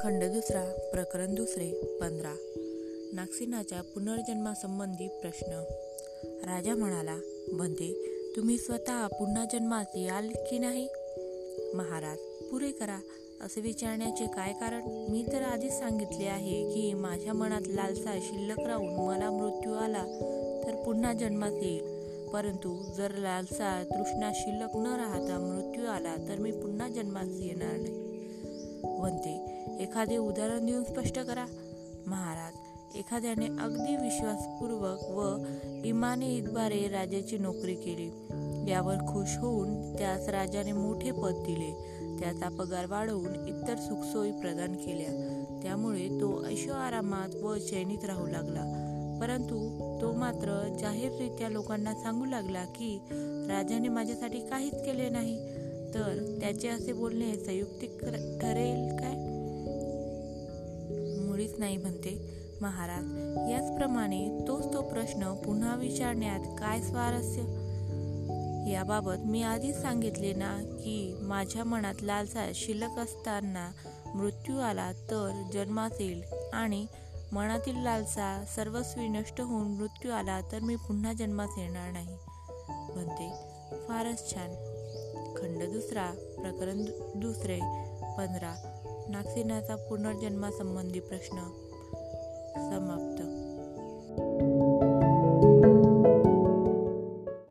खंड दुसरा प्रकरण दुसरे पंधरा. नागसिनाच्या पुनर्जन्मासंबंधी प्रश्न. राजा म्हणाला बनते तुम्ही स्वतः पुन्हा जन्मास याल की नाही? महाराज पुरे करा असे विचारण्याचे काय कारण? मी तर आधीच सांगितले आहे की माझ्या मनात लालसा शिल्लक राहून मला मृत्यू आला तर पुन्हा जन्मास येईल. परंतु जर लालसा तृष्णा शिल्लक न राहता मृत्यू आला तर मी पुन्हा जन्मास येणार नाही. बनते एखादे उदाहरण देऊन स्पष्ट करा. महाराज एखाद्याने अगदी विश्वासपूर्वक व इमाने इतबारे राजाची नोकरी केली. यावर खुश होऊन त्यास राजाने मोठे पद दिले. त्याचा पगार वाढवून इतर सुखसोयी प्रदान केल्या. त्यामुळे तो ऐशो आरामात व चैनीत राहू लागला. परंतु तो मात्र जाहीररित्या लोकांना सांगू लागला की राजाने माझ्यासाठी काहीच केले नाही. तर त्याचे असे बोलणे संयुक्तिक ठरेल काय? नाही म्हणते. महाराज याचप्रमाणे तोच तो प्रश्न पुन्हा विचारण्यात काय स्वारस्य? याबाबत मी आधीच सांगितले ना की माझ्या मनात लालसा शिल्लक असताना मृत्यू आला तर जन्मात येईल आणि मनातील लालसा सर्वस्वी नष्ट होऊन मृत्यू आला तर मी पुन्हा जन्मास येणार नाही म्हणते. फारच छान. खंड दुसरा प्रकरण दुसरे पंधरा. नागसेनाचा पुनर्जन्मासंबंधी प्रश्न समाप्त.